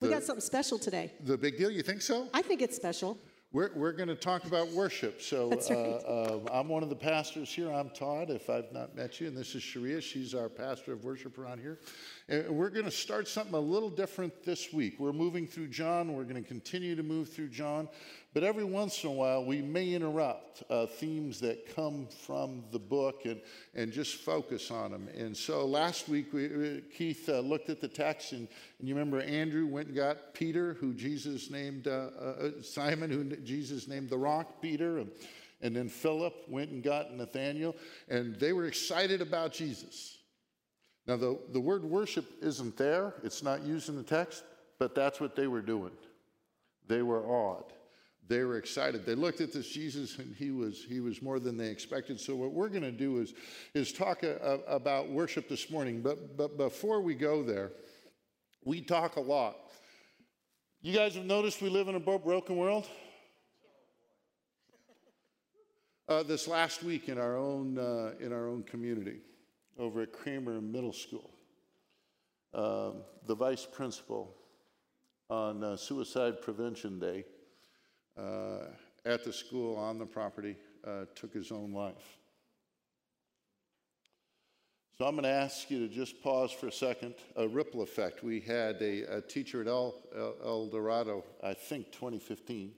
We The- got something special today. The big deal, you think so? I think it's special. We're, we're going to talk about worship. So That's right. uh, uh, I'm one of the pastors here. I'm Todd, if I've not met you. And this is Sharia. She's our pastor of worship around here. And we're going to start something a little different this week. We're moving through John. We're going to continue to move through John. But every once in a while, we may interrupt uh, themes that come from the book and, and just focus on them. And so last week, we, Keith uh, looked at the text, and, and you remember Andrew went and got Peter, who Jesus named uh, uh, Simon, who Jesus named the rock Peter. And, and then Philip went and got Nathaniel, and they were excited about Jesus. Now, the, the word worship isn't there, it's not used in the text, but that's what they were doing. They were awed. They were excited. They looked at this Jesus and he was, he was more than they expected. So, what we're going to do is, is talk a, a- about worship this morning. But, but before we go there, we talk a lot. You guys have noticed we live in a broken world? Uh, this last week in our own, uh, in our own community, over at Kramer Middle School, um, the vice principal on uh, Suicide Prevention Day at the school on the property uh, took his own life. So I'm going to ask you to just pause for a second. A ripple effect. We had a, a teacher at El, El, El Dorado, I think 2015.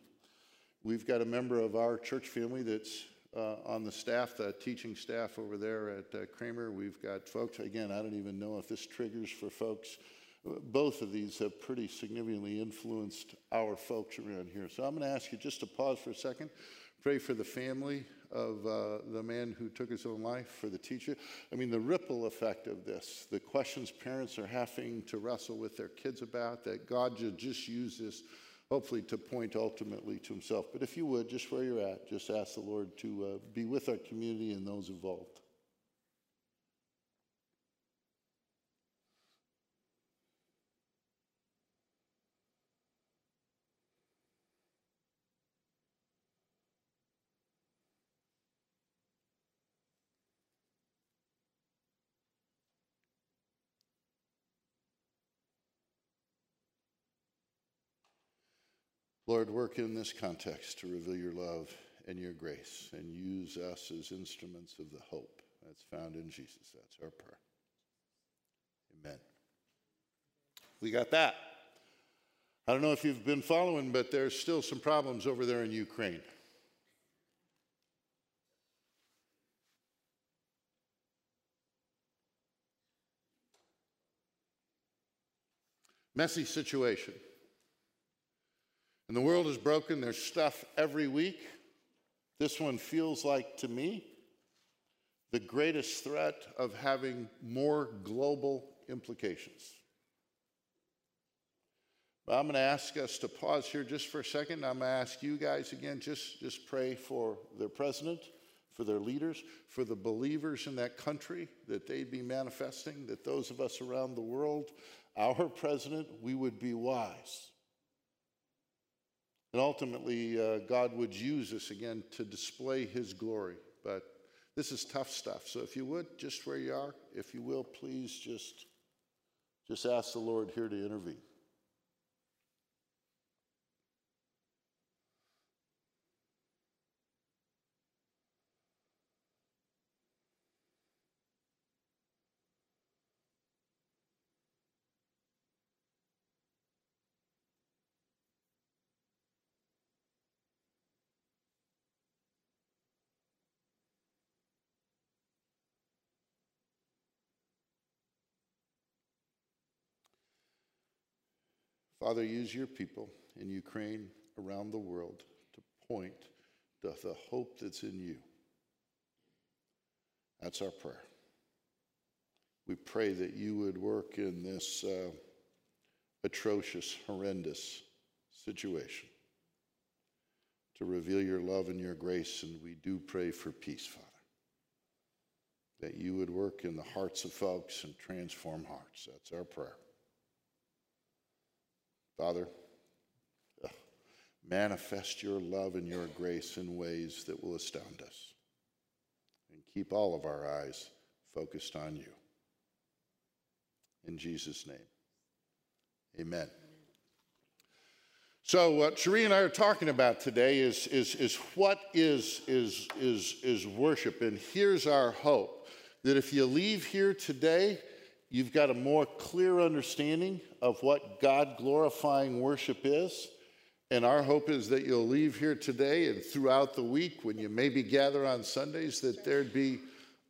We've got a member of our church family that's uh, on the staff, the teaching staff over there at uh, Kramer. We've got folks, again, I don't even know if this triggers for folks. Both of these have pretty significantly influenced our folks around here. So I'm going to ask you just to pause for a second, pray for the family of uh, the man who took his own life, for the teacher. I mean, the ripple effect of this, the questions parents are having to wrestle with their kids about, that God just use this hopefully to point ultimately to himself. But if you would, just where you're at, just ask the Lord to uh, be with our community and those involved. Lord, work in this context to reveal your love and your grace and use us as instruments of the hope that's found in Jesus. That's our prayer. Amen. We got that. I don't know if you've been following, but there's still some problems over there in Ukraine. Messy situation. And the world is broken. There's stuff every week. This one feels like, to me, the greatest threat of having more global implications. But I'm going to ask us to pause here just for a second. I'm going to ask you guys again, just, just pray for their president, for their leaders, for the believers in that country, that they'd be manifesting, that those of us around the world, our president, we would be wise. And ultimately, uh, God would use us again to display his glory. But this is tough stuff. So if you would, just where you are, if you will, please just, just ask the Lord here to intervene. Father, use your people in Ukraine, around the world, to point to the hope that's in you. That's our prayer. We pray that you would work in this uh, atrocious, horrendous situation to reveal your love and your grace, and we do pray for peace, Father. That you would work in the hearts of folks and transform hearts. That's our prayer. Father, manifest your love and your grace in ways that will astound us. And keep all of our eyes focused on you. In Jesus' name, amen. So what Cherie and I are talking about today is, is, is what is, is, is, is worship. And here's our hope that if you leave here today, you've got a more clear understanding of what God glorifying worship is. And our hope is that you'll leave here today and throughout the week when you maybe gather on Sundays, that there'd be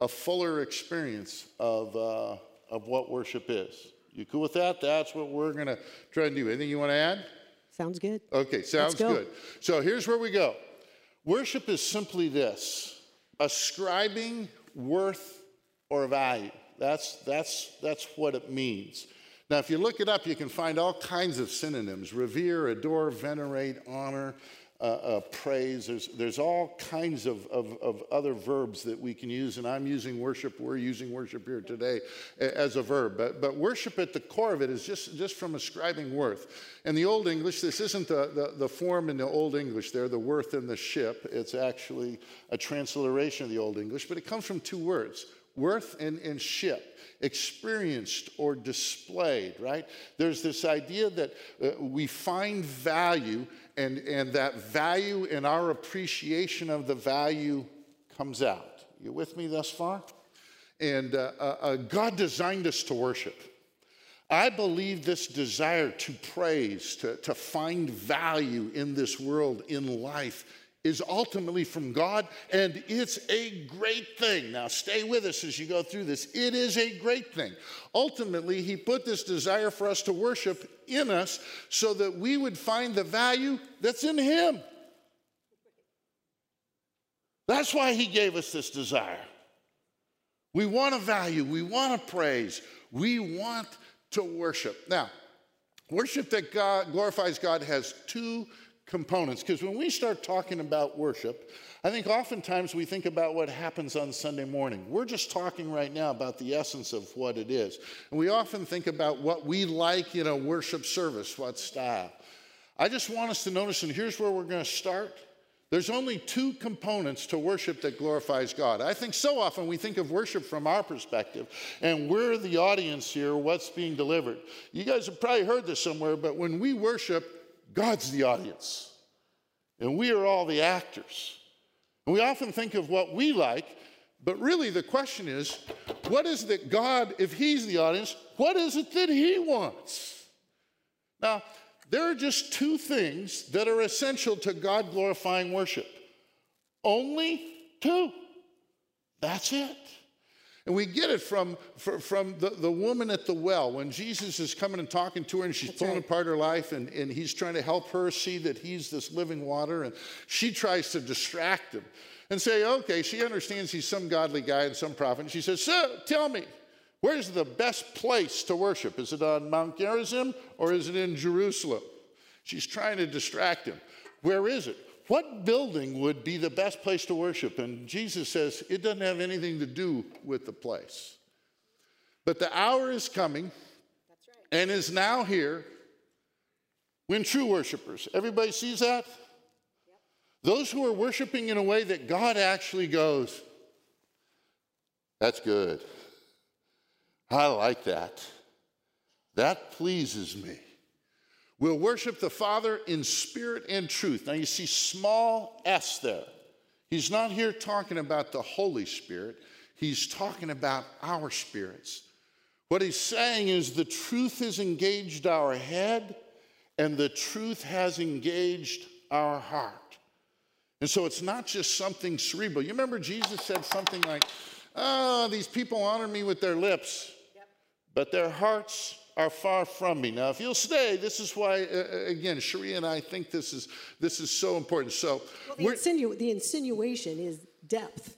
a fuller experience of, uh, of what worship is. You cool with that? That's what we're going to try and do. Anything you want to add? Sounds good. Okay, sounds go. good. So here's where we go. Worship is simply this ascribing worth or value. That's, that's, that's what it means. Now, if you look it up, you can find all kinds of synonyms revere, adore, venerate, honor, uh, uh, praise. There's, there's all kinds of, of, of, other verbs that we can use, and I'm using worship, we're using worship here today as a verb. But, but worship at the core of it is just, just from ascribing worth. In the Old English, this isn't the, the, the form in the Old English there, the worth in the ship. It's actually a transliteration of the Old English, but it comes from two words worth and, and ship experienced or displayed, right? There's this idea that uh, we find value and, and that value and our appreciation of the value comes out. You with me thus far? And uh, uh, uh, God designed us to worship. I believe this desire to praise, to, to find value in this world, in life, is ultimately from God, and it's a great thing. Now, stay with us as you go through this. It is a great thing. Ultimately, He put this desire for us to worship in us so that we would find the value that's in Him. That's why He gave us this desire. We want to value, we want to praise, we want to worship. Now, worship that God glorifies God has two components. Because when we start talking about worship, I think oftentimes we think about what happens on Sunday morning. We're just talking right now about the essence of what it is. And we often think about what we like in a worship service, what style. I just want us to notice, and here's where we're going to start. There's only two components to worship that glorifies God. I think so often we think of worship from our perspective, and we're the audience here, what's being delivered. You guys have probably heard this somewhere, but when we worship, God's the audience, and we are all the actors. And we often think of what we like, but really the question is what is that God, if He's the audience, what is it that He wants? Now, there are just two things that are essential to God glorifying worship. Only two. That's it. And we get it from, from the, the woman at the well when Jesus is coming and talking to her and she's pulling right. apart her life and, and he's trying to help her see that he's this living water. And she tries to distract him and say, okay, she understands he's some godly guy and some prophet. And she says, So tell me, where's the best place to worship? Is it on Mount Gerizim or is it in Jerusalem? She's trying to distract him. Where is it? What building would be the best place to worship? And Jesus says it doesn't have anything to do with the place. But the hour is coming right. and is now here when true worshipers, everybody sees that? Yep. Those who are worshiping in a way that God actually goes, that's good. I like that. That pleases me. We'll worship the Father in spirit and truth. Now you see small s there. He's not here talking about the Holy Spirit, he's talking about our spirits. What he's saying is the truth has engaged our head and the truth has engaged our heart. And so it's not just something cerebral. You remember Jesus said something like, Oh, these people honor me with their lips, yep. but their hearts are far from me. Now, if you'll stay, this is why, uh, uh again, Sharia and I think this is, this is so important. So, well, the, insinu- the insinuation is depth.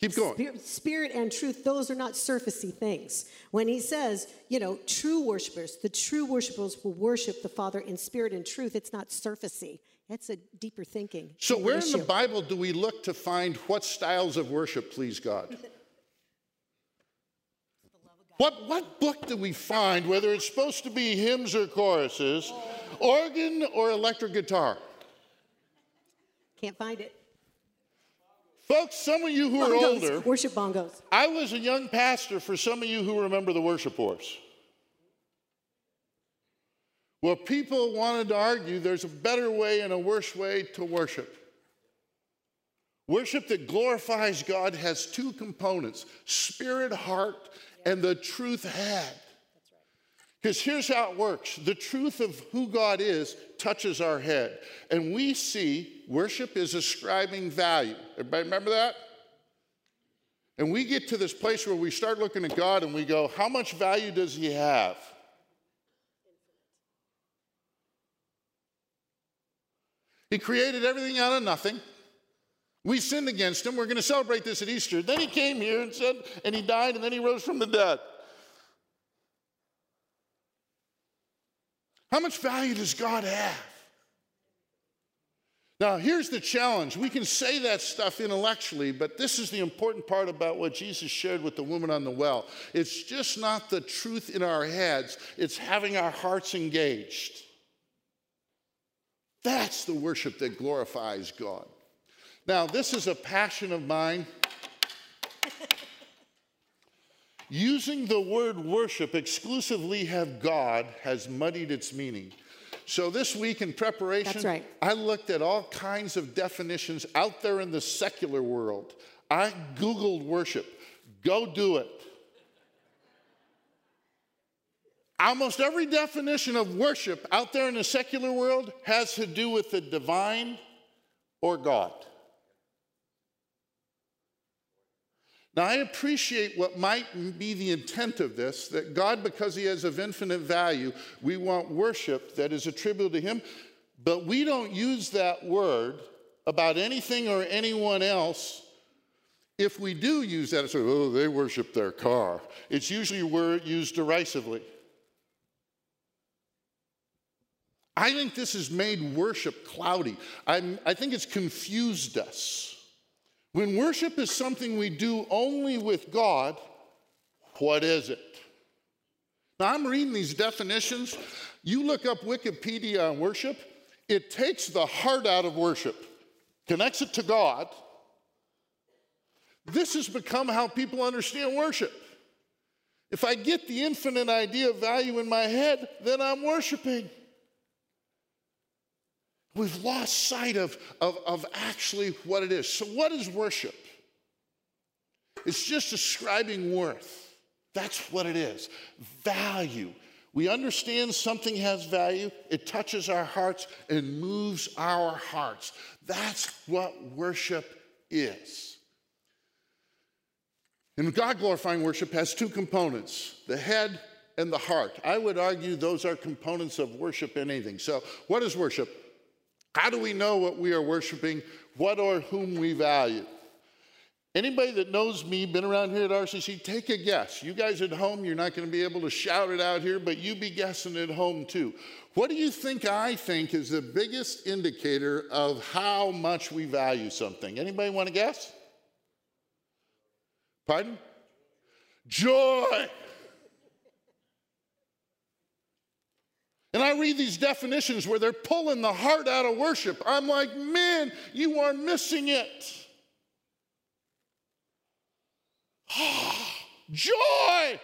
Keep going. Spirit, and truth, those are not surfacey things. When he says, you know, true worshipers, the true worshipers will worship the Father in spirit and truth, it's not surfacey. It's a deeper thinking. So, where issue. in the Bible do we look to find what styles of worship please God? What, what book do we find, whether it's supposed to be hymns or choruses, organ or electric guitar? Can't find it. Folks, some of you who bongos, are older, worship bongos. I was a young pastor for some of you who remember the worship horse. Well, people wanted to argue there's a better way and a worse way to worship. Worship that glorifies God has two components spirit, heart, and the truth head. Because here's how it works the truth of who God is touches our head. And we see worship is ascribing value. Everybody remember that? And we get to this place where we start looking at God and we go, how much value does he have? He created everything out of nothing. We sinned against him. We're going to celebrate this at Easter. Then he came here and said, and he died, and then he rose from the dead. How much value does God have? Now, here's the challenge. We can say that stuff intellectually, but this is the important part about what Jesus shared with the woman on the well. It's just not the truth in our heads, it's having our hearts engaged. That's the worship that glorifies God. Now, this is a passion of mine. Using the word worship exclusively have God has muddied its meaning. So this week in preparation, right. I looked at all kinds of definitions out there in the secular world. I Googled worship. Go do it. Almost every definition of worship out there in the secular world has to do with the divine or God. Now, I appreciate what might be the intent of this that God, because He has of infinite value, we want worship that is attributed to Him, but we don't use that word about anything or anyone else. If we do use that, it's like, oh, they worship their car. It's usually word used derisively. I think this has made worship cloudy. I'm, I think it's confused us. When worship is something we do only with God, what is it? Now, I'm reading these definitions. You look up Wikipedia on worship, it takes the heart out of worship, connects it to God. This has become how people understand worship. If I get the infinite idea of value in my head, then I'm worshiping. We've lost sight of, of, of actually what it is. So, what is worship? It's just ascribing worth. That's what it is value. We understand something has value, it touches our hearts and moves our hearts. That's what worship is. And God glorifying worship has two components the head and the heart. I would argue those are components of worship in anything. So, what is worship? How do we know what we are worshiping, what or whom we value? Anybody that knows me, been around here at RCC, take a guess. You guys at home, you're not going to be able to shout it out here, but you be guessing at home too. What do you think I think is the biggest indicator of how much we value something? Anybody want to guess? Pardon? Joy. And I read these definitions where they're pulling the heart out of worship. I'm like, man, you are missing it. Joy!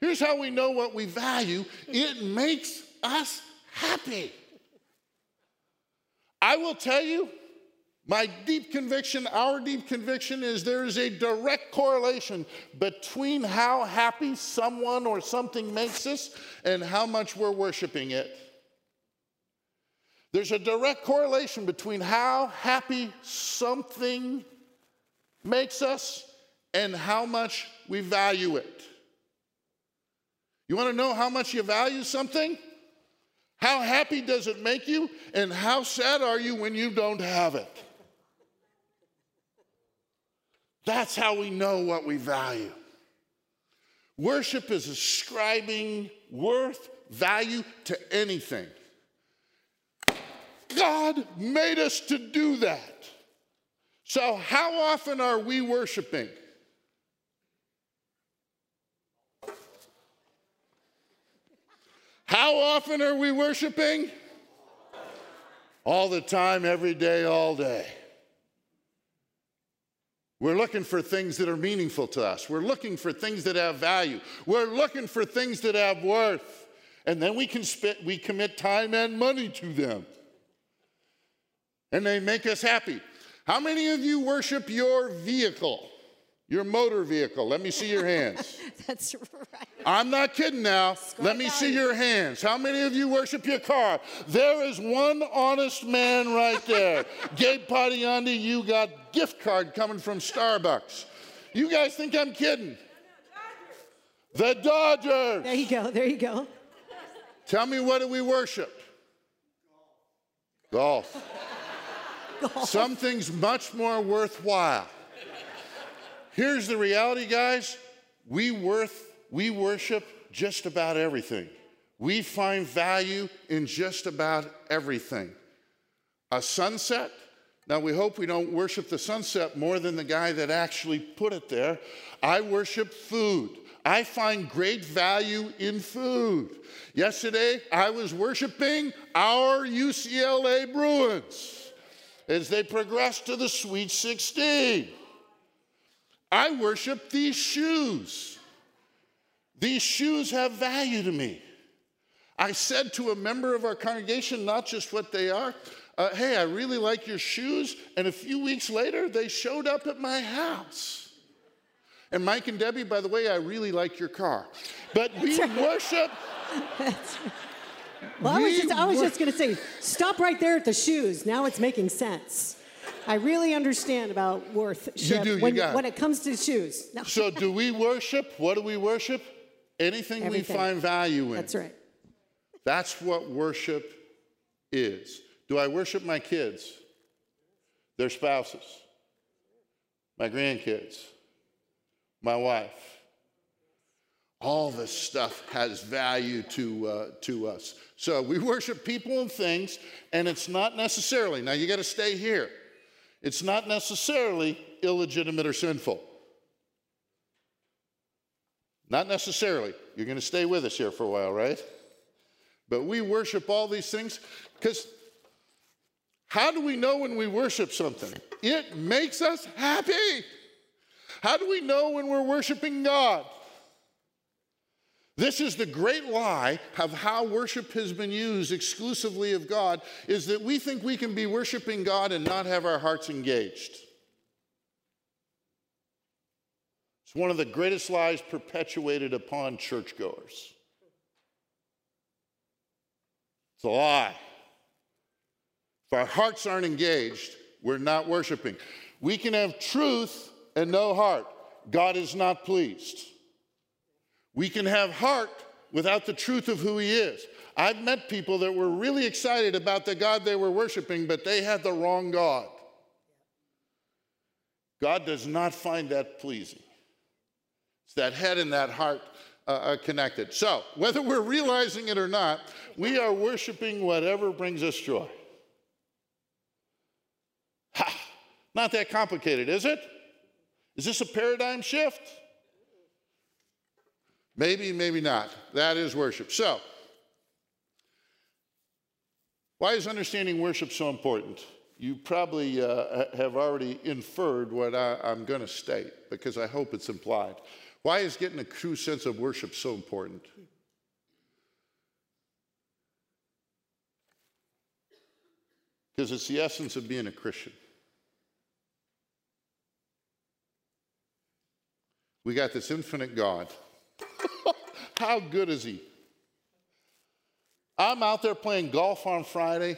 Here's how we know what we value it makes us happy. I will tell you, my deep conviction, our deep conviction is there is a direct correlation between how happy someone or something makes us and how much we're worshiping it. There's a direct correlation between how happy something makes us and how much we value it. You want to know how much you value something? How happy does it make you? And how sad are you when you don't have it? That's how we know what we value. Worship is ascribing worth, value to anything. God made us to do that. So, how often are we worshiping? How often are we worshiping? All the time, every day, all day. We're looking for things that are meaningful to us. We're looking for things that have value. We're looking for things that have worth. And then we, can spit, we commit time and money to them. And they make us happy. How many of you worship your vehicle? Your motor vehicle. Let me see your hands. That's right. I'm not kidding now. Let me see your hands. How many of you worship your car? There is one honest man right there. Gabe Padiandi, you got gift card coming from Starbucks. You guys think I'm kidding? The Dodgers. There you go. There you go. Tell me what do we worship? Golf. Golf. Something's much more worthwhile. Here's the reality, guys. We, worth, we worship just about everything. We find value in just about everything. A sunset, now we hope we don't worship the sunset more than the guy that actually put it there. I worship food. I find great value in food. Yesterday, I was worshiping our UCLA Bruins as they progressed to the Sweet 16. I worship these shoes. These shoes have value to me. I said to a member of our congregation, not just what they are, uh, hey, I really like your shoes. And a few weeks later, they showed up at my house. And Mike and Debbie, by the way, I really like your car. But we worship. well, we I was just, I was just going to say, stop right there at the shoes. Now it's making sense. I really understand about worth you do, you when, got when it comes to shoes. No. So, do we worship? What do we worship? Anything Everything. we find value in. That's right. That's what worship is. Do I worship my kids, their spouses, my grandkids, my wife? All this stuff has value to, uh, to us. So we worship people and things, and it's not necessarily, now you got to stay here. It's not necessarily illegitimate or sinful. Not necessarily. You're going to stay with us here for a while, right? But we worship all these things because how do we know when we worship something? It makes us happy. How do we know when we're worshiping God? This is the great lie of how worship has been used exclusively of God is that we think we can be worshiping God and not have our hearts engaged. It's one of the greatest lies perpetuated upon churchgoers. It's a lie. If our hearts aren't engaged, we're not worshiping. We can have truth and no heart. God is not pleased. We can have heart without the truth of who He is. I've met people that were really excited about the God they were worshiping, but they had the wrong God. God does not find that pleasing. It's that head and that heart uh, uh connected. So, whether we're realizing it or not, we are worshiping whatever brings us joy. Ha! Not that complicated, is it? Is this a paradigm shift? Maybe, maybe not. That is worship. So, why is understanding worship so important? You probably uh, have already inferred what I, I'm going to state because I hope it's implied. Why is getting a true sense of worship so important? Because it's the essence of being a Christian. We got this infinite God How good is he? I'm out there playing golf on Friday.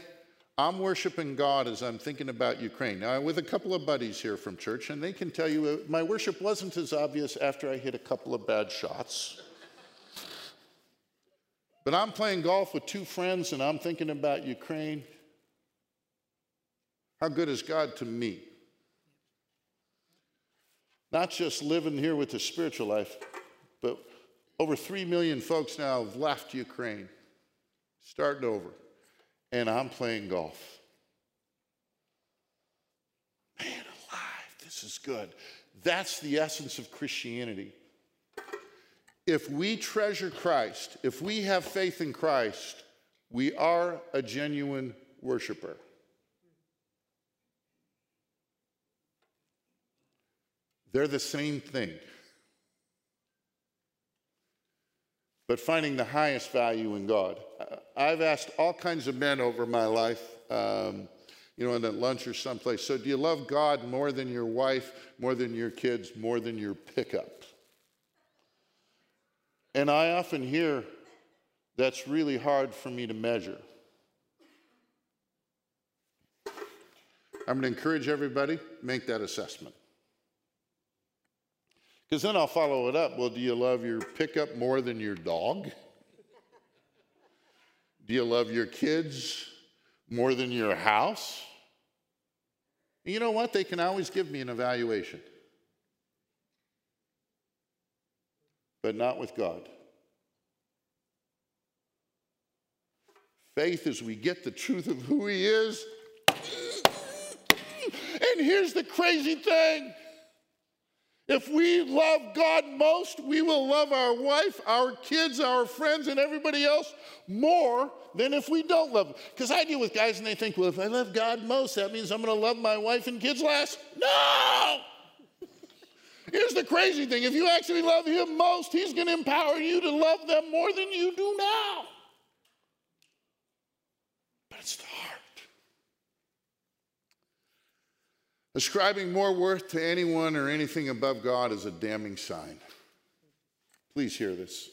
I'm worshiping God as I'm thinking about Ukraine. Now, with a couple of buddies here from church, and they can tell you uh, my worship wasn't as obvious after I hit a couple of bad shots. But I'm playing golf with two friends, and I'm thinking about Ukraine. How good is God to me? Not just living here with the spiritual life, but over 3 million folks now have left Ukraine, starting over, and I'm playing golf. Man alive, this is good. That's the essence of Christianity. If we treasure Christ, if we have faith in Christ, we are a genuine worshiper. They're the same thing. But finding the highest value in God. I've asked all kinds of men over my life, um, you know, in at lunch or someplace, so do you love God more than your wife, more than your kids, more than your pickup? And I often hear that's really hard for me to measure. I'm going to encourage everybody make that assessment. Because then I'll follow it up. Well, do you love your pickup more than your dog? Do you love your kids more than your house? you know what? They can always give me an evaluation. but not with God. Faith is we get the truth of who He is. And here's the crazy thing if we love God most, we will love our wife, our kids, our friends, and everybody else more than if we don't love them. Because I deal with guys and they think, well, if I love God most, that means I'm going to love my wife and kids less. No! Here's the crazy thing if you actually love Him most, He's going to empower you to love them more than you do now. But it's the heart. Ascribing more worth to anyone or anything above God is a damning sign. Please hear this.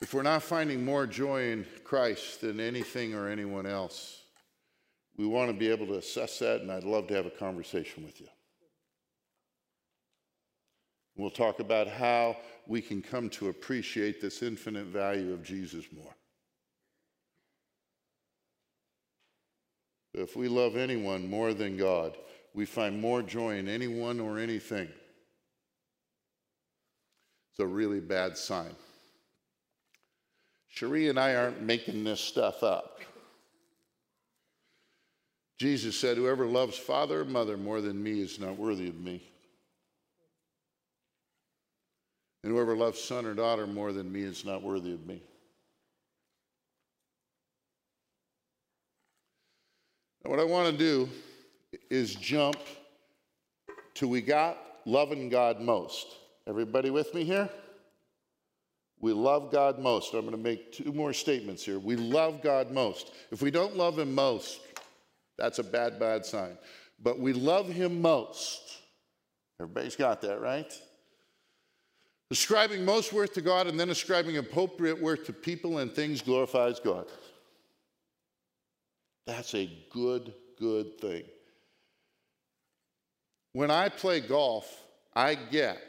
If we're not finding more joy in Christ than anything or anyone else, we want to be able to assess that, and I'd love to have a conversation with you. We'll talk about how we can come to appreciate this infinite value of Jesus more. If we love anyone more than God, we find more joy in anyone or anything. It's a really bad sign. Cherie and I aren't making this stuff up. Jesus said, Whoever loves father or mother more than me is not worthy of me. And whoever loves son or daughter more than me is not worthy of me. Now, what I want to do is jump to we got loving God most. Everybody with me here? We love God most. I'm going to make two more statements here. We love God most. If we don't love Him most, that's a bad, bad sign. But we love him most. Everybody's got that, right? Ascribing most worth to God and then ascribing appropriate worth to people and things glorifies God. That's a good, good thing. When I play golf, I get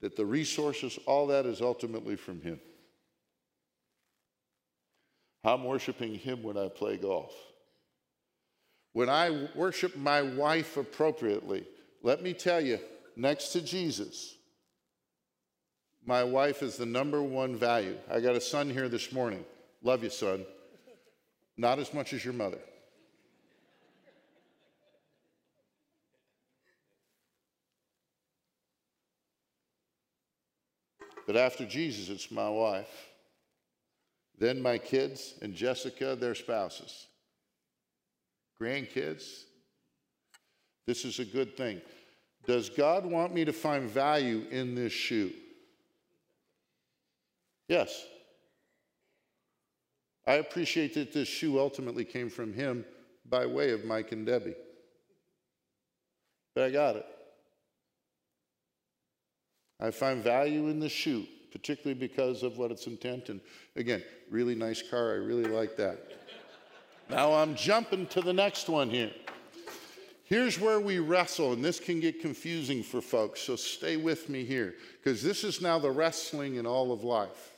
that the resources, all that is ultimately from Him. I'm worshiping Him when I play golf. When I worship my wife appropriately, let me tell you, next to Jesus, my wife is the number one value. I got a son here this morning. Love you, son. Not as much as your mother. But after Jesus, it's my wife. Then my kids and Jessica, their spouses grandkids. This is a good thing. Does God want me to find value in this shoe? Yes. I appreciate that this shoe ultimately came from him by way of Mike and Debbie. But I got it. I find value in the shoe, particularly because of what its intent. And again, really nice car. I really like that. Now I'm jumping to the next one here. Here's where we wrestle, and this can get confusing for folks, so stay with me here, because this is now the wrestling in all of life.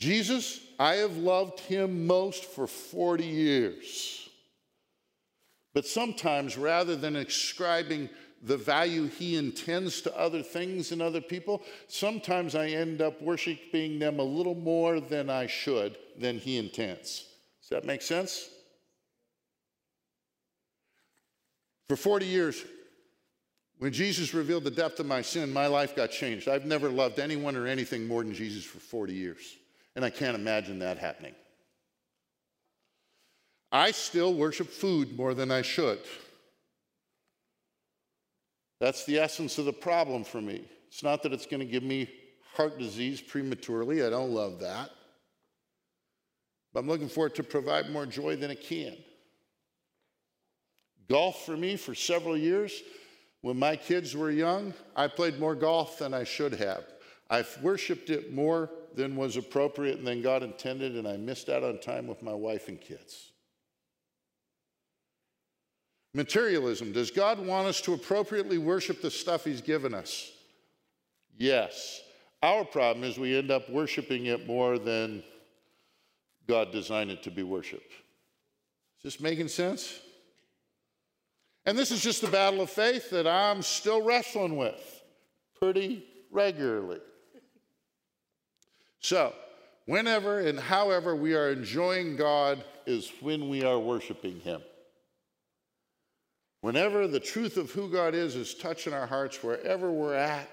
Jesus, I have loved him most for 40 years. But sometimes, rather than ascribing the value he intends to other things and other people, sometimes I end up worshiping them a little more than I should, than he intends. Does that make sense? For 40 years, when Jesus revealed the depth of my sin, my life got changed. I've never loved anyone or anything more than Jesus for 40 years, and I can't imagine that happening. I still worship food more than I should. That's the essence of the problem for me. It's not that it's going to give me heart disease prematurely. I don't love that. But I'm looking for it to provide more joy than it can. Golf for me for several years, when my kids were young, I played more golf than I should have. I've worshiped it more than was appropriate and than God intended, and I missed out on time with my wife and kids. Materialism. Does God want us to appropriately worship the stuff He's given us? Yes. Our problem is we end up worshiping it more than God designed it to be worshiped. Is this making sense? And this is just a battle of faith that I'm still wrestling with pretty regularly. So, whenever and however we are enjoying God is when we are worshiping Him. Whenever the truth of who God is is touching our hearts, wherever we're at,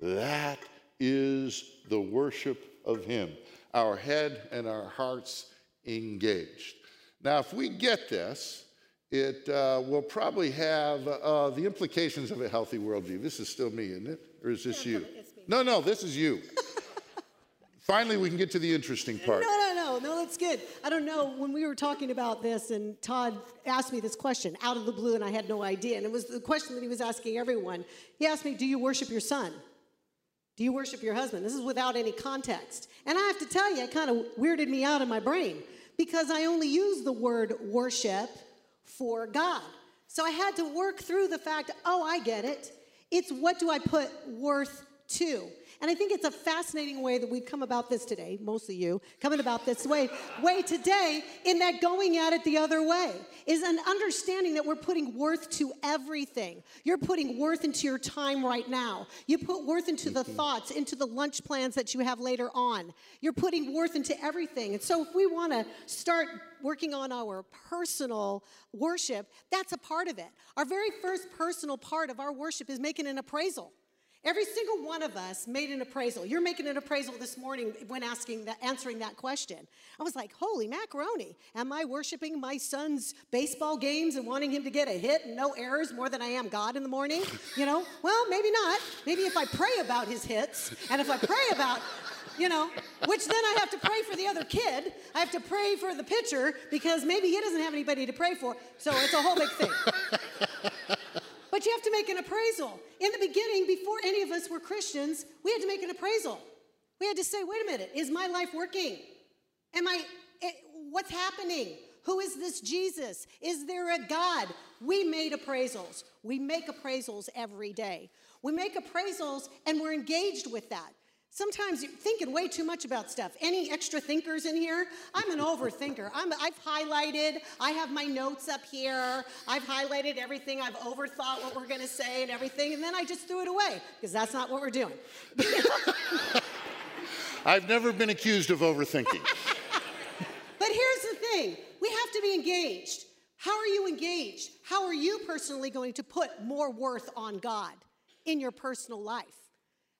that is the worship of Him, our head and our hearts engaged. Now, if we get this, it uh, will probably have uh, the implications of a healthy worldview. This is still me, isn't it? Or is this you? No, no, this is you. Finally, we can get to the interesting part. No, no, no, no, that's good. I don't know. When we were talking about this, and Todd asked me this question out of the blue, and I had no idea. And it was the question that he was asking everyone. He asked me, Do you worship your son? Do you worship your husband? This is without any context. And I have to tell you, it kind of weirded me out in my brain because I only use the word worship for God. So I had to work through the fact, oh, I get it. It's what do I put worth to? And I think it's a fascinating way that we've come about this today, mostly you, coming about this way, way today, in that going at it the other way is an understanding that we're putting worth to everything. You're putting worth into your time right now. You put worth into the thoughts, into the lunch plans that you have later on. You're putting worth into everything. And so if we want to start working on our personal worship, that's a part of it. Our very first personal part of our worship is making an appraisal. Every single one of us made an appraisal. You're making an appraisal this morning when asking that, answering that question. I was like, holy macaroni. Am I worshiping my son's baseball games and wanting him to get a hit and no errors more than I am God in the morning? You know, well, maybe not. Maybe if I pray about his hits and if I pray about you know, which then I have to pray for the other kid. I have to pray for the pitcher because maybe he doesn't have anybody to pray for. So it's a whole big thing. But you have to make an appraisal. In the beginning, before any of us were Christians, we had to make an appraisal. We had to say, wait a minute, is my life working? Am I, eh, what's happening? Who is this Jesus? Is there a God? We made appraisals. We make appraisals every day. We make appraisals and we're engaged with that. Sometimes you're thinking way too much about stuff. Any extra thinkers in here? I'm an overthinker. I'm, I've highlighted, I have my notes up here. I've highlighted everything. I've overthought what we're going to say and everything, and then I just threw it away because that's not what we're doing. I've never been accused of overthinking. but here's the thing we have to be engaged. How are you engaged? How are you personally going to put more worth on God in your personal life?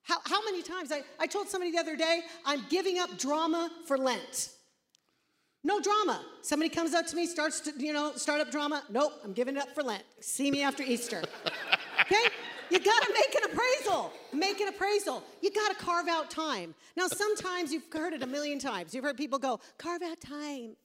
How, how many times? I, I told somebody the other day, I'm giving up drama for Lent. No drama. Somebody comes up to me, starts to, you know, start up drama. Nope, I'm giving it up for Lent. See me after Easter. Okay? You gotta make an appraisal. Make an appraisal. You gotta carve out time. Now, sometimes you've heard it a million times. You've heard people go, carve out time.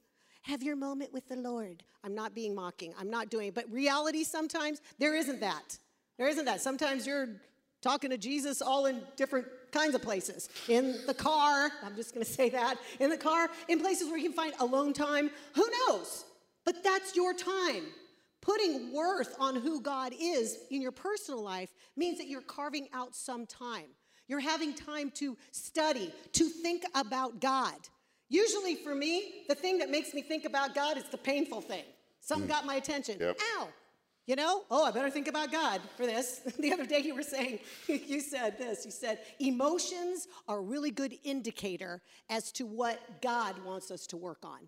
Have your moment with the Lord. I'm not being mocking. I'm not doing it. But reality sometimes, there isn't that. There isn't that. Sometimes you're talking to Jesus all in different kinds of places. In the car, I'm just going to say that, in the car, in places where you can find alone time. Who knows? But that's your time. Putting worth on who God is in your personal life means that you're carving out some time. You're having time to study, to think about God. Usually for me, the thing that makes me think about God is the painful thing. Something mm. got my attention. Yep. Ow, you know, oh, I better think about God for this. the other day you were saying, you said this, you said, emotions are a really good indicator as to what God wants us to work on.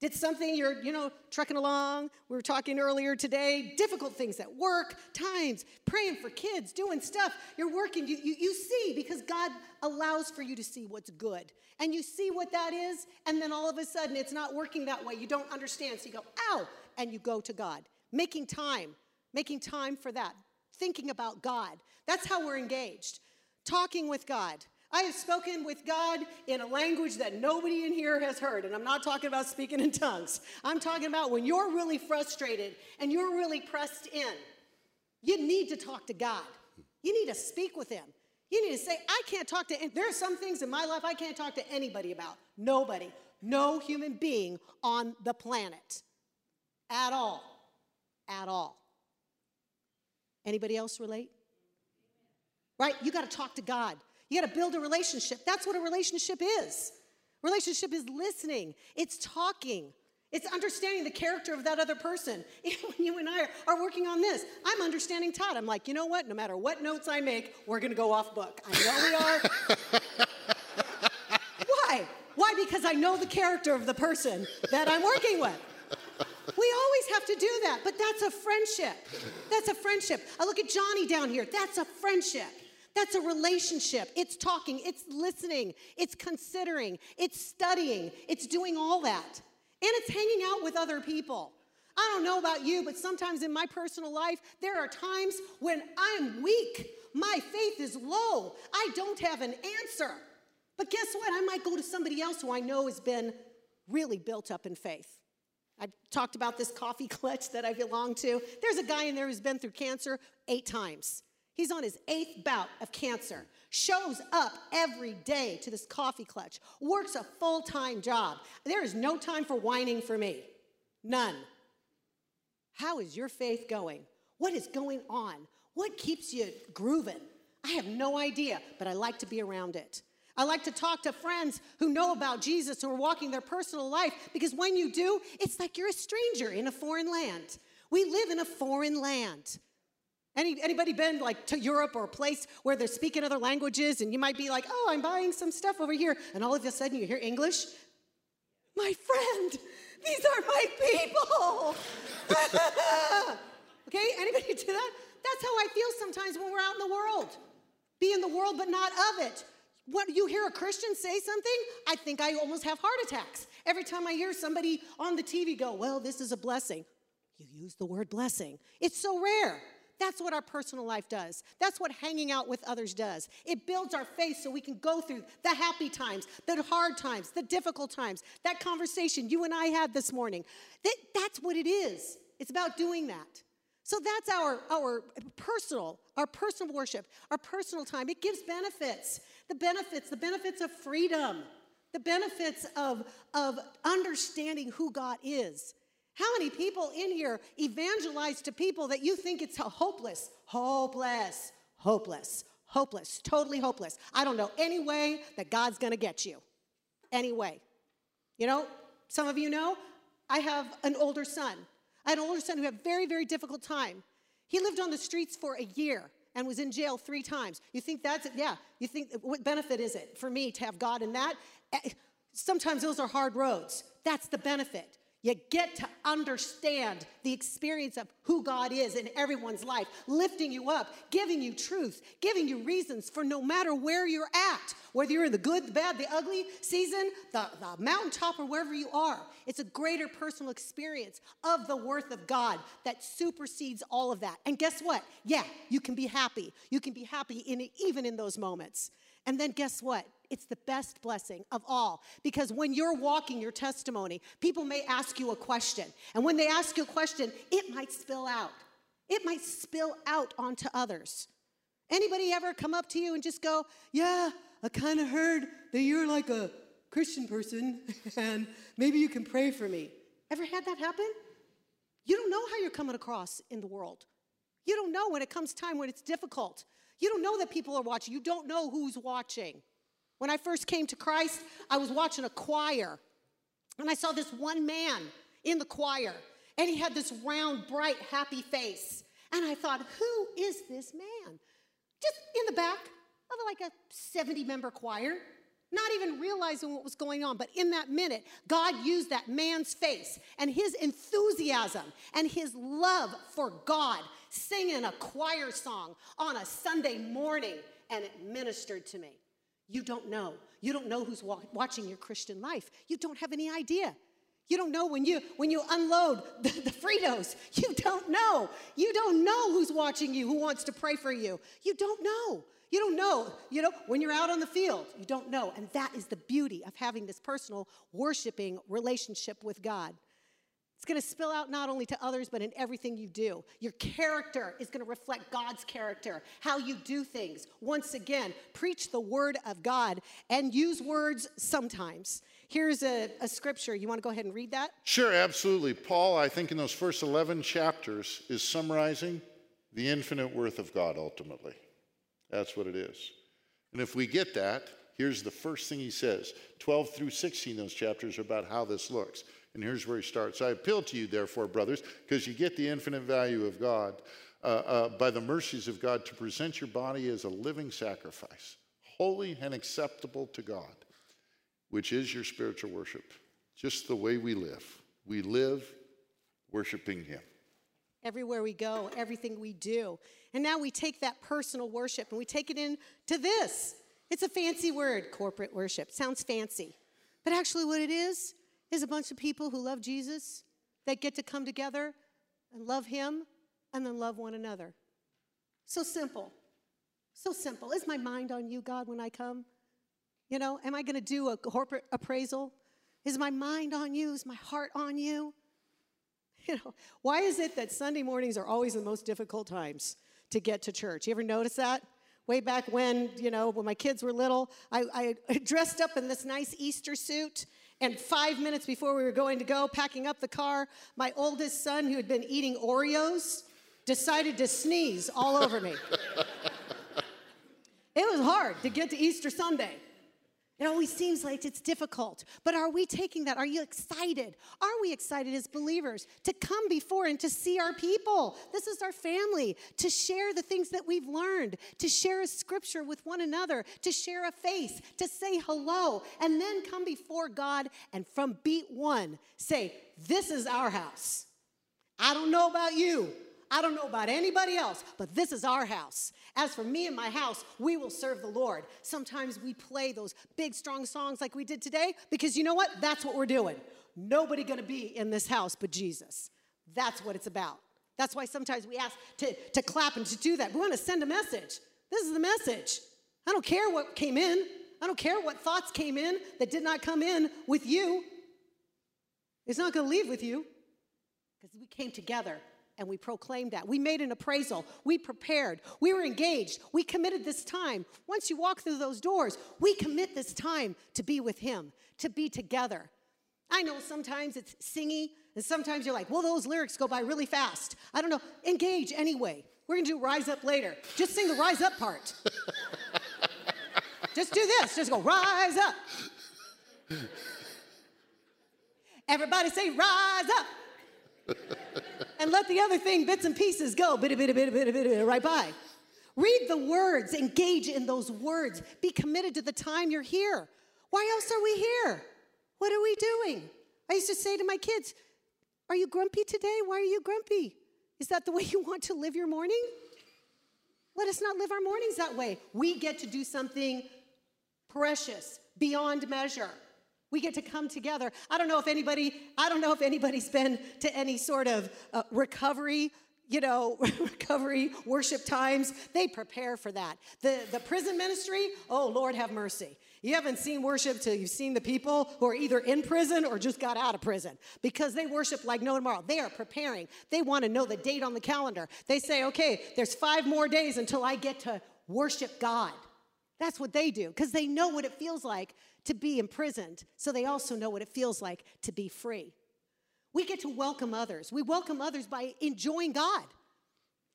Did something you're, you know, trucking along. We were talking earlier today, difficult things at work, times, praying for kids, doing stuff. You're working, you, you, you see, because God allows for you to see what's good. And you see what that is, and then all of a sudden it's not working that way. You don't understand. So you go, ow, and you go to God making time, making time for that. thinking about God. That's how we're engaged. Talking with God. I have spoken with God in a language that nobody in here has heard. And I'm not talking about speaking in tongues. I'm talking about when you're really frustrated and you're really pressed in. You need to talk to God. You need to speak with Him. You need to say, I can't talk to, there are some things in my life I can't talk to anybody about. Nobody. No human being on the planet. At all. At all. Anybody else relate? Right? You got to talk to God. You got to build a relationship. That's what a relationship is. Relationship is listening, it's talking, it's understanding the character of that other person. when you and I are working on this, I'm understanding Todd. I'm like, you know what? No matter what notes I make, we're going to go off book. I know we are. Why? Why? Because I know the character of the person that I'm working with. We always have to do that, but that's a friendship. That's a friendship. I look at Johnny down here. That's a friendship. That's a relationship. It's talking, it's listening, it's considering, it's studying, it's doing all that. And it's hanging out with other people. I don't know about you, but sometimes in my personal life, there are times when I'm weak. My faith is low. I don't have an answer. But guess what? I might go to somebody else who I know has been really built up in faith. I talked about this coffee clutch that I belong to. There's a guy in there who's been through cancer eight times. He's on his eighth bout of cancer, shows up every day to this coffee clutch, works a full time job. There is no time for whining for me. None. How is your faith going? What is going on? What keeps you grooving? I have no idea, but I like to be around it. I like to talk to friends who know about Jesus, who are walking their personal life, because when you do, it's like you're a stranger in a foreign land. We live in a foreign land. Any, anybody been like to Europe or a place where they're speaking other languages and you might be like, oh, I'm buying some stuff over here, and all of a sudden you hear English? My friend, these are my people. okay, anybody do that? That's how I feel sometimes when we're out in the world. Be in the world, but not of it. When you hear a Christian say something, I think I almost have heart attacks. Every time I hear somebody on the TV go, well, this is a blessing. You use the word blessing. It's so rare. That's what our personal life does. That's what hanging out with others does. It builds our faith so we can go through the happy times, the hard times, the difficult times. That conversation you and I had this morning. That, that's what it is. It's about doing that. So that's our, our personal, our personal worship, our personal time. It gives benefits. The benefits, the benefits of freedom, the benefits of, of understanding who God is. How many people in here evangelize to people that you think it's hopeless? Hopeless, hopeless, hopeless, totally hopeless. I don't know any way that God's gonna get you. Any way. You know, some of you know, I have an older son. I had an older son who had a very, very difficult time. He lived on the streets for a year and was in jail three times. You think that's? Yeah. You think, what benefit is it for me to have God in that? Eh, sometimes those are hard roads. That's the benefit. You get to understand the experience of who God is in everyone's life, lifting you up, giving you truth, giving you reasons for no matter where you're at, whether you're in the good, the bad, the ugly season, the, the mountaintop, or wherever you are. It's a greater personal experience of the worth of God that supersedes all of that. And guess what? Yeah, you can be happy. You can be happy in even in those moments. And then guess what? It's the best blessing of all because when you're walking your testimony, people may ask you a question. And when they ask you a question, it might spill out. It might spill out onto others. Anybody ever come up to you and just go, Yeah, I kind of heard that you're like a Christian person and maybe you can pray for me? Ever had that happen? You don't know how you're coming across in the world. You don't know when it comes time when it's difficult. You don't know that people are watching. You don't know who's watching. When I first came to Christ, I was watching a choir, and I saw this one man in the choir, and he had this round, bright, happy face. And I thought, who is this man? Just in the back of like a 70 member choir, not even realizing what was going on. But in that minute, God used that man's face and his enthusiasm and his love for God singing a choir song on a Sunday morning, and it ministered to me. You don't know. You don't know who's wa- watching your Christian life. You don't have any idea. You don't know when you when you unload the, the, Fritos. You don't know. You don't know who's watching you, who wants to pray for you. You don't know. You don't know. You know, when you're out on the field, you don't know. And that is the beauty of having this personal worshiping relationship with God. It's going to spill out not only to others, but in everything you do. Your character is going to reflect God's character, how you do things. Once again, preach the word of God and use words sometimes. Here's a, a scripture. You want to go ahead and read that? Sure, absolutely. Paul, I think in those first 11 chapters, is summarizing the infinite worth of God ultimately. That's what it is. And if we get that, here's the first thing he says 12 through 16, those chapters are about how this looks. And here's where he starts. I appeal to you, therefore, brothers, because you get the infinite value of God, uh, uh, by the mercies of God, to present your body as a living sacrifice, holy and acceptable to God, which is your spiritual worship. Just the way we live. We live worshiping Him. Everywhere we go, everything we do. And now we take that personal worship and we take it into this. It's a fancy word, corporate worship. Sounds fancy. But actually, what it is, is a bunch of people who love Jesus that get to come together and love Him and then love one another. So simple. So simple. Is my mind on you, God, when I come? You know, am I going to do a corporate appraisal? Is my mind on you? Is my heart on you? You know, why is it that Sunday mornings are always the most difficult times to get to church? You ever notice that? Way back when, you know, when my kids were little, I, I dressed up in this nice Easter suit and five minutes before we were going to go, packing up the car, my oldest son, who had been eating Oreos, decided to sneeze all over me. it was hard to get to Easter Sunday. It always seems like it's difficult. But are we taking that? Are you excited? Are we excited as believers to come before and to see our people? This is our family, to share the things that we've learned, to share a scripture with one another, to share a face, to say hello, and then come before God and from beat one say, This is our house. I don't know about you. I don't know about anybody else, but this is our house. As for me and my house, we will serve the Lord. Sometimes we play those big, strong songs like we did today because you know what? That's what we're doing. Nobody gonna be in this house but Jesus. That's what it's about. That's why sometimes we ask to, to clap and to do that. We wanna send a message. This is the message. I don't care what came in, I don't care what thoughts came in that did not come in with you. It's not gonna leave with you because we came together and we proclaimed that. We made an appraisal. We prepared. We were engaged. We committed this time. Once you walk through those doors, we commit this time to be with Him, to be together. I know sometimes it's singy, and sometimes you're like, well, those lyrics go by really fast. I don't know. Engage anyway. We're going to do Rise Up later. Just sing the Rise Up part. Just do this. Just go, Rise Up. Everybody say, Rise Up and let the other thing, bits and pieces, go bit, bit, bit, bit, bit, right by. Read the words, engage in those words, be committed to the time you're here. Why else are we here? What are we doing? I used to say to my kids, Are you grumpy today? Why are you grumpy? Is that the way you want to live your morning? Let us not live our mornings that way. We get to do something precious, beyond measure. We get to come together. I don't know if anybody, I don't know if anybody's been to any sort of uh, recovery you know, recovery, worship times, they prepare for that. The, the prison ministry, oh, Lord have mercy. You haven't seen worship till you've seen the people who are either in prison or just got out of prison because they worship like no tomorrow. They are preparing. They want to know the date on the calendar. They say, okay, there's five more days until I get to worship God. That's what they do because they know what it feels like to be imprisoned, so they also know what it feels like to be free. We get to welcome others. We welcome others by enjoying God.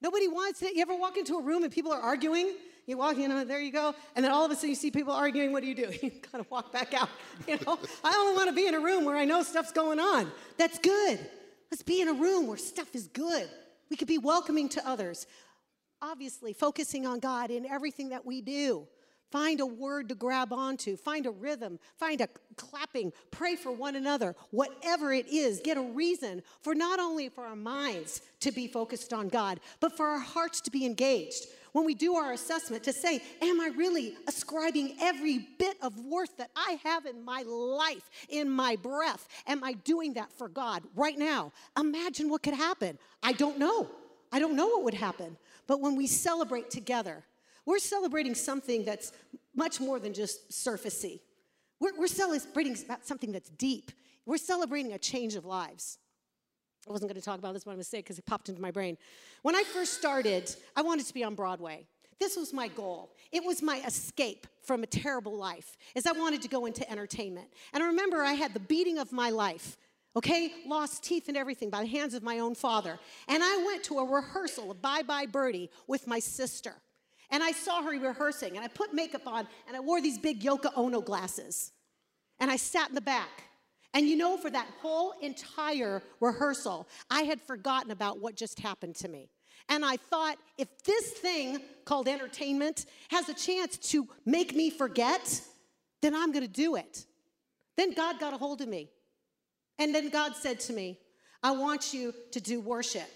Nobody wants it. You ever walk into a room and people are arguing? You walk in, and there you go, and then all of a sudden you see people arguing. What do you do? You kind of walk back out. You know, I only want to be in a room where I know stuff's going on. That's good. Let's be in a room where stuff is good. We could be welcoming to others. Obviously, focusing on God in everything that we do. Find a word to grab onto, find a rhythm, find a clapping, pray for one another. Whatever it is, get a reason for not only for our minds to be focused on God, but for our hearts to be engaged. when we do our assessment to say, Am I really ascribing every bit of worth that I have in my life, in my breath? Am I doing that for God right now? Imagine what could happen. I don't know. I don't know what would happen. But when we celebrate together, we're celebrating something that's much more than just surfacey. We're, we're celebrating something that's deep. We're celebrating a change of lives. I wasn't going to talk about this, but I'm going to say it because it popped into my brain. When I first started, I wanted to be on Broadway. This was my goal. It was my escape from a terrible life, as I wanted to go into entertainment. And I remember I had the beating of my life, okay? Lost teeth and everything by the hands of my own father. And I went to a rehearsal of Bye Bye Birdie with my sister. And I saw her rehearsing, and I put makeup on, and I wore these big Yoko Ono glasses. And I sat in the back. And you know, for that whole entire rehearsal, I had forgotten about what just happened to me. And I thought, if this thing called entertainment has a chance to make me forget, then I'm gonna do it. Then God got a hold of me. And then God said to me, I want you to do worship.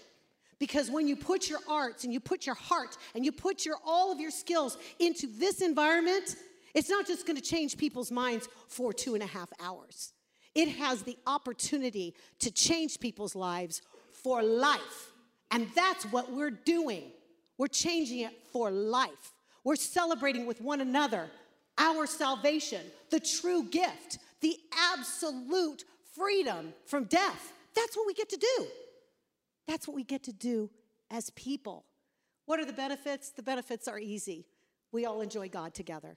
Because when you put your arts and you put your heart and you put your all of your skills into this environment, it's not just gonna change people's minds for two and a half hours. It has the opportunity to change people's lives for life. And that's what we're doing. We're changing it for life. We're celebrating with one another our salvation, the true gift, the absolute freedom from death. That's what we get to do. That's what we get to do as people. What are the benefits? The benefits are easy. We all enjoy God together.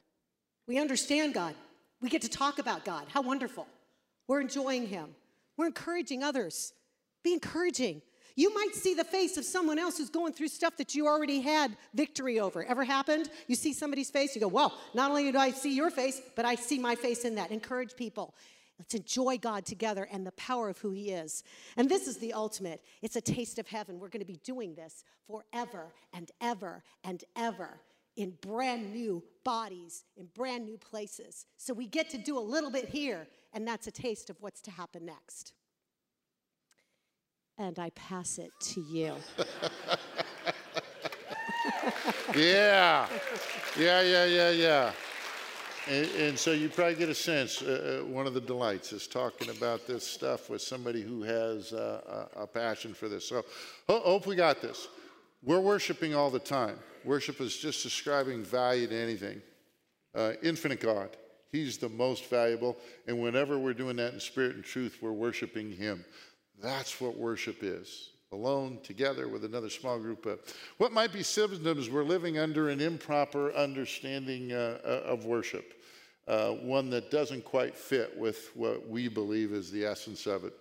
We understand God. We get to talk about God. How wonderful. We're enjoying Him. We're encouraging others. Be encouraging. You might see the face of someone else who's going through stuff that you already had victory over. Ever happened? You see somebody's face, you go, well, not only do I see your face, but I see my face in that. Encourage people. Let's enjoy God together and the power of who He is. And this is the ultimate. It's a taste of heaven. We're going to be doing this forever and ever and ever in brand new bodies, in brand new places. So we get to do a little bit here and that's a taste of what's to happen next. And I pass it to you. yeah, yeah, yeah, yeah, yeah. And, and, so you probably get a sense. Uh, uh, one of the delights is talking about this stuff with somebody who has uh, a, a, passion for this. So, hope we got this. We're worshiping all the time. Worship is just ascribing value to anything. Uh, infinite God. He's the most valuable. And whenever we're doing that in spirit and truth, we're worshiping Him. That's what worship is. Alone, together with another small group. Of, what might be symptoms we're living under an improper understanding uh, uh, of worship, uh, one that doesn't quite fit with what we believe is the essence of it.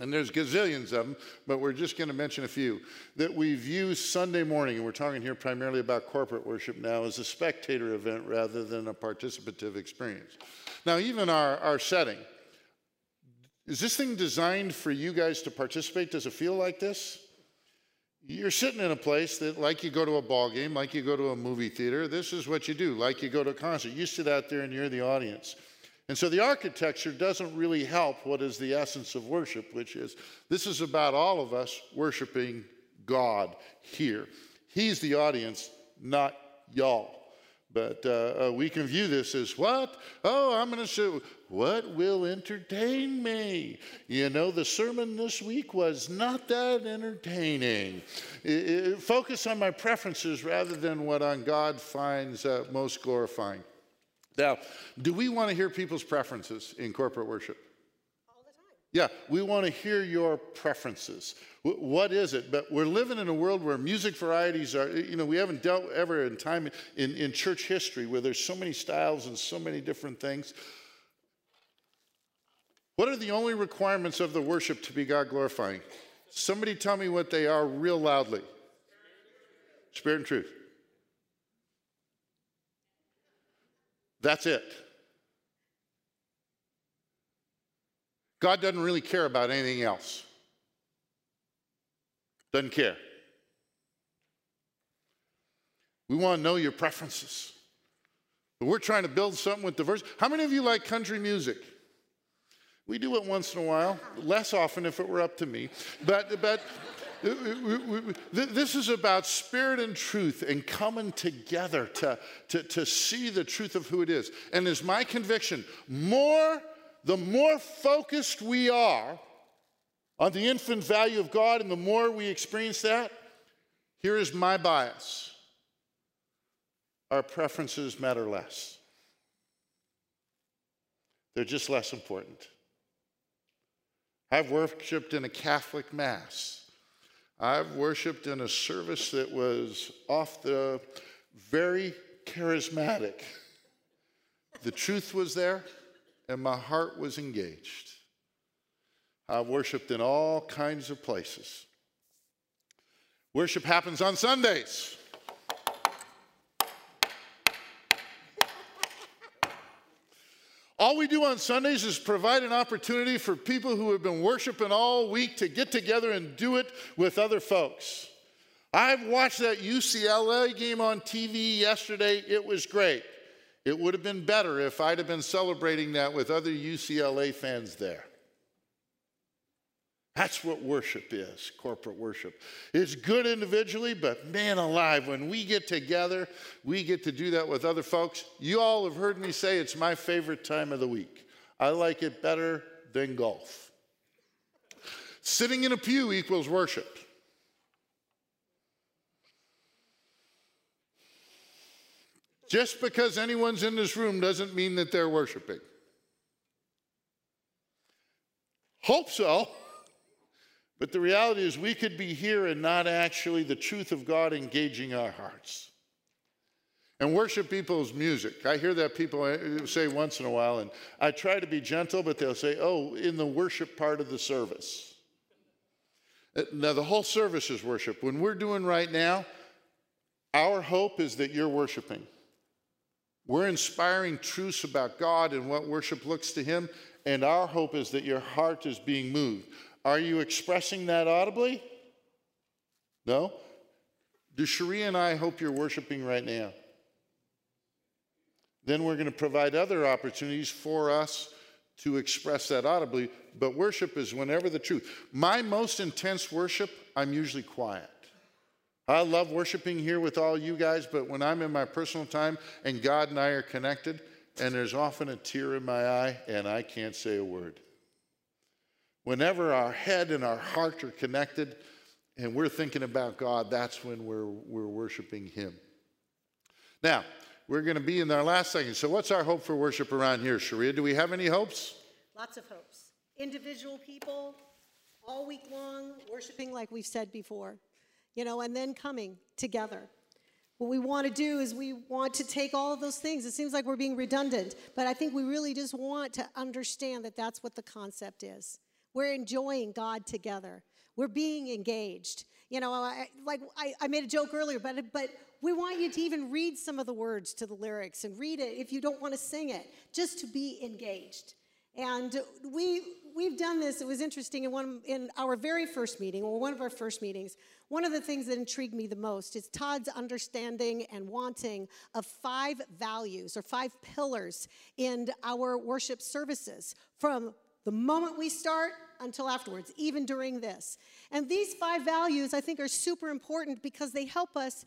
And there's gazillions of them, but we're just going to mention a few. That we view Sunday morning, and we're talking here primarily about corporate worship now, as a spectator event rather than a participative experience. Now, even our, our setting, is this thing designed for you guys to participate? Does it feel like this? You're sitting in a place that, like you go to a ball game, like you go to a movie theater, this is what you do, like you go to a concert. You sit out there and you're the audience. And so the architecture doesn't really help what is the essence of worship, which is this is about all of us worshiping God here. He's the audience, not y'all. But uh, uh, we can view this as what? Oh, I'm going to show what will entertain me. You know, the sermon this week was not that entertaining. It, it, focus on my preferences rather than what on God finds uh, most glorifying. Now, do we want to hear people's preferences in corporate worship? Yeah, we want to hear your preferences. what is it? But we're living in a world where music varieties are, you know, we haven't dealt ever in time in, in church history where there's so many styles and so many different things. What are the only requirements of the worship to be God glorifying? Somebody tell me what they are real loudly. Spirit and truth. That's it. God doesn't really care about anything else. Doesn't care. We want to know your preferences. But we're trying to build something with diversity. How many of you like country music? We do it once in a while, less often if it were up to me. But, but This is about spirit and truth and coming together to, to, to see the truth of who it is. And is my conviction more, the more focused we are on the infinite value of God and the more we experience that, here is my bias our preferences matter less. They're just less important. I've worshiped in a Catholic Mass. I've worshiped in a service that was off the very charismatic. The truth was there, and my heart was engaged. I've worshiped in all kinds of places. Worship happens on Sundays. All we do on Sundays is provide an opportunity for people who have been worshiping all week to get together and do it with other folks. I've watched that UCLA game on TV yesterday. It was great. It would have been better if I'd have been celebrating that with other UCLA fans there. That's what worship is, corporate worship. It's good individually, but man alive, when we get together, we get to do that with other folks. You all have heard me say it's my favorite time of the week. I like it better than golf. Sitting in a pew equals worship. Just because anyone's in this room doesn't mean that they're worshiping. Hope so. But the reality is, we could be here and not actually the truth of God engaging our hearts. And worship people's music. I hear that people say once in a while, and I try to be gentle, but they'll say, oh, in the worship part of the service. Uh, now, the whole service is worship. When we're doing right now, our hope is that you're worshiping. We're inspiring truths about God and what worship looks to Him, and our hope is that your heart is being moved. Are you expressing that audibly? No? Do Cherie and I hope you're worshiping right now? Then we're going to provide other opportunities for us to express that audibly. But worship is whenever the truth. My most intense worship, I'm usually quiet. I love worshiping here with all you guys, but when I'm in my personal time and God and I are connected, and there's often a tear in my eye, and I can't say a word. Whenever our head and our heart are connected and we're thinking about God, that's when we're, we're worshiping Him. Now, we're going to be in our last second. So, what's our hope for worship around here, Cherie? Do we have any hopes? Lots of hopes. Individual people, all week long, worshiping like we've said before, you know, and then coming together. What we want to do is we want to take all of those things. It seems like we're being redundant, but I think we really just want to understand that that's what the concept is. We're enjoying God together. We're being engaged. You know, I, like I, I made a joke earlier, but but we want you to even read some of the words to the lyrics and read it if you don't want to sing it, just to be engaged. And we we've done this. It was interesting in one in our very first meeting, or one of our first meetings. One of the things that intrigued me the most is Todd's understanding and wanting of five values or five pillars in our worship services from the moment we start until afterwards, even during this. And these five values, I think, are super important because they help us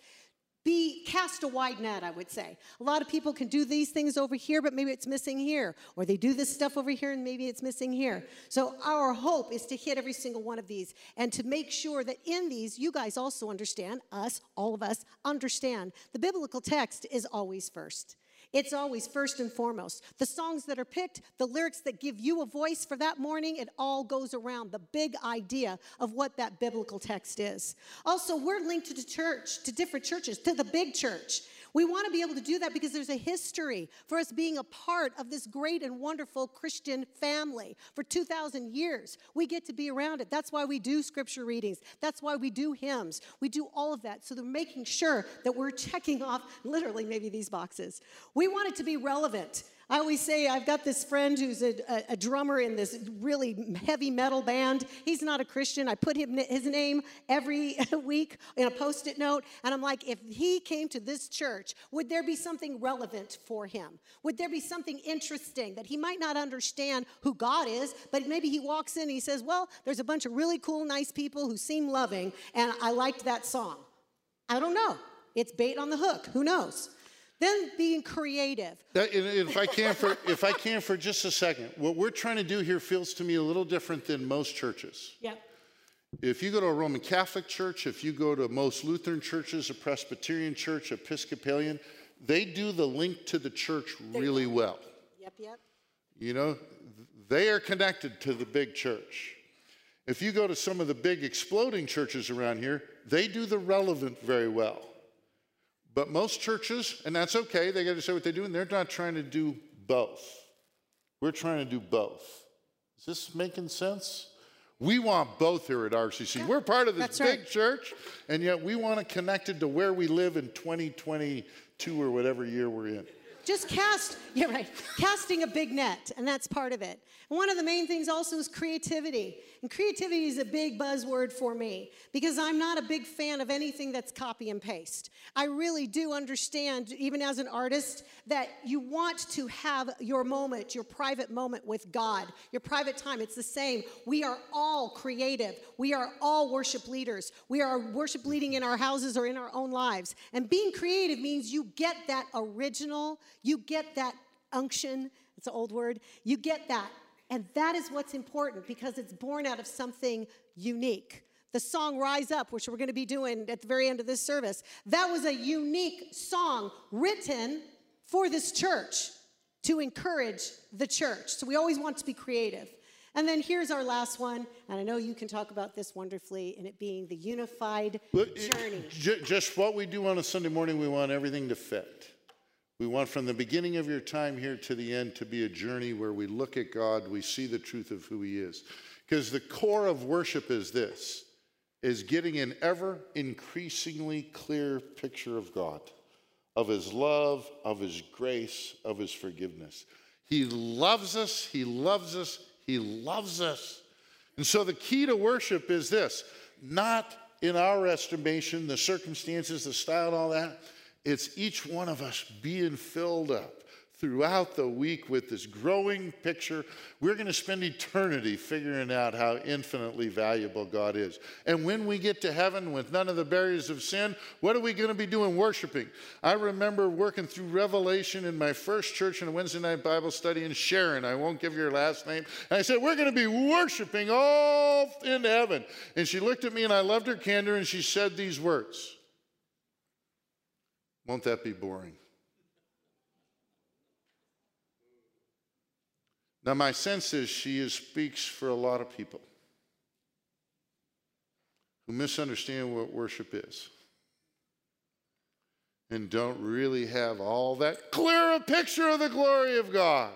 be cast a wide net, I would say. A lot of people can do these things over here, but maybe it's missing here. Or they do this stuff over here and maybe it's missing here. So our hope is to hit every single one of these and to make sure that in these, you guys also understand, us, all of us, understand the biblical text is always first. It's always first and foremost. The songs that are picked, the lyrics that give you a voice for that morning, it all goes around the big idea of what that biblical text is. Also, we're linked to the church, to different churches, to the big church. We want to be able to do that because there's a history for us being a part of this great and wonderful Christian family for 2,000 years. We get to be around it. That's why we do scripture readings. That's why we do hymns. We do all of that. So they're making sure that we're checking off literally maybe these boxes. We want it to be relevant. I always say I've got this friend who's a, a, drummer in this really heavy metal band. He's not a Christian. I put him, his name every week in a post it note. And I'm like, if he came to this church, would there be something relevant for him? Would there be something interesting that he might not understand who God is, but maybe he walks in and he says, Well, there's a bunch of really cool, nice people who seem loving, and I liked that song. I don't know. It's bait on the hook. Who knows? Then being creative. That, if I can for if I can for just a second, what we're trying to do here feels to me a little different than most churches. Yeah. If you go to a Roman Catholic church, if you go to most Lutheran churches, a Presbyterian church, Episcopalian, they do the link to the church really well. Yep, yep. You know, they are connected to the big church. If you go to some of the big exploding churches around here, they do the relevant very well. But most churches, and that's okay, they got to say what they do, and they're not trying to do both. We're trying to do both. Is this making sense? We want both here at RCC. Yeah, We're part of this big right. church, and yet we want to connected to where we live in 2022 or whatever year we're in. Just cast, yeah, right, casting a big net, and that's part of it. And one of the main things also is creativity. And creativity is a big buzzword for me because I'm not a big fan of anything that's copy and paste. I really do understand, even as an artist, that you want to have your moment, your private moment with God, your private time. It's the same. We are all creative, we are all worship leaders. We are worship leading in our houses or in our own lives. And being creative means you get that original, you get that unction. It's an old word. You get that and that is what's important because it's born out of something unique. The song Rise Up, which we're going to be doing at the very end of this service, that was a unique song written for this church to encourage the church. So we always want to be creative. And then here's our last one, and I know you can talk about this wonderfully, in it being the unified well, journey. It, just what we do on a Sunday morning, we want everything to fit. We want from the beginning of your time here to the end to be a journey where we look at God, we see the truth of who He is. Because the core of worship is this is getting an ever increasingly clear picture of God, of His love, of His grace, of His forgiveness. He loves us, He loves us, He loves us. And so the key to worship is this not in our estimation, the circumstances, the style, and all that it's each one of us being filled up throughout the week with this growing picture. We're going to spend eternity figuring out how infinitely valuable God is. And when we get to heaven with none of the barriers of sin, what are we going to be doing? Worshiping. I remember working through Revelation in my first church in a Wednesday night Bible study in Sharon. I won't give you her last name. And I said, We're going to be worshiping all in heaven. And she looked at me and I loved her candor and she said these words. Won't that be boring? Now, my sense is she is, speaks for a lot of people who misunderstand what worship is and don't really have all that clear a picture of the glory of God.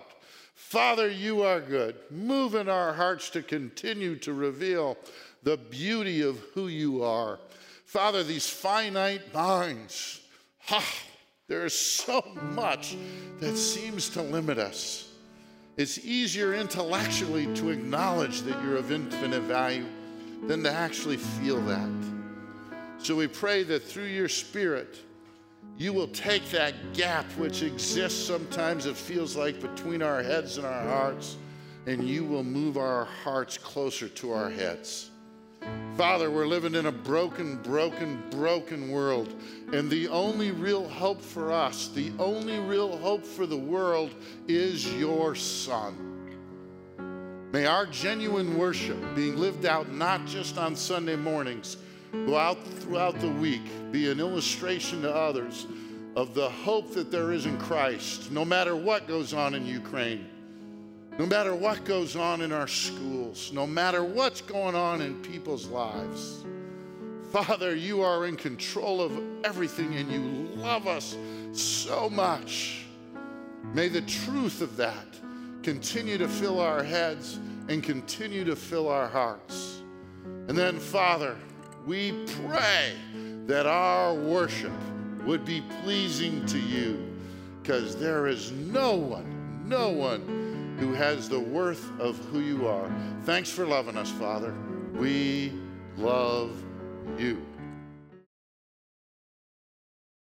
Father, you are good. Move in our hearts to continue to reveal the beauty of who you are. Father, these finite minds Ha, there is so much that seems to limit us. It's easier intellectually to acknowledge that you're of infinite value than to actually feel that. So we pray that through your Spirit, you will take that gap which exists sometimes, it feels like, between our heads and our hearts, and you will move our hearts closer to our heads. Father, we're living in a broken, broken, broken world. And the only real hope for us, the only real hope for the world is your Son. May our genuine worship, being lived out not just on Sunday mornings, but out throughout the week, be an illustration to others of the hope that there is in Christ, no matter what goes on in Ukraine no matter what goes on in our schools, no matter what's going on in people's lives. Father, you are in control of everything and you love us so much. May the truth of that continue to fill our heads and continue to fill our hearts. And then, Father, we pray that our worship would be pleasing to you because there is no one no one who has the worth of who you are. Thanks for loving us, Father. We love you.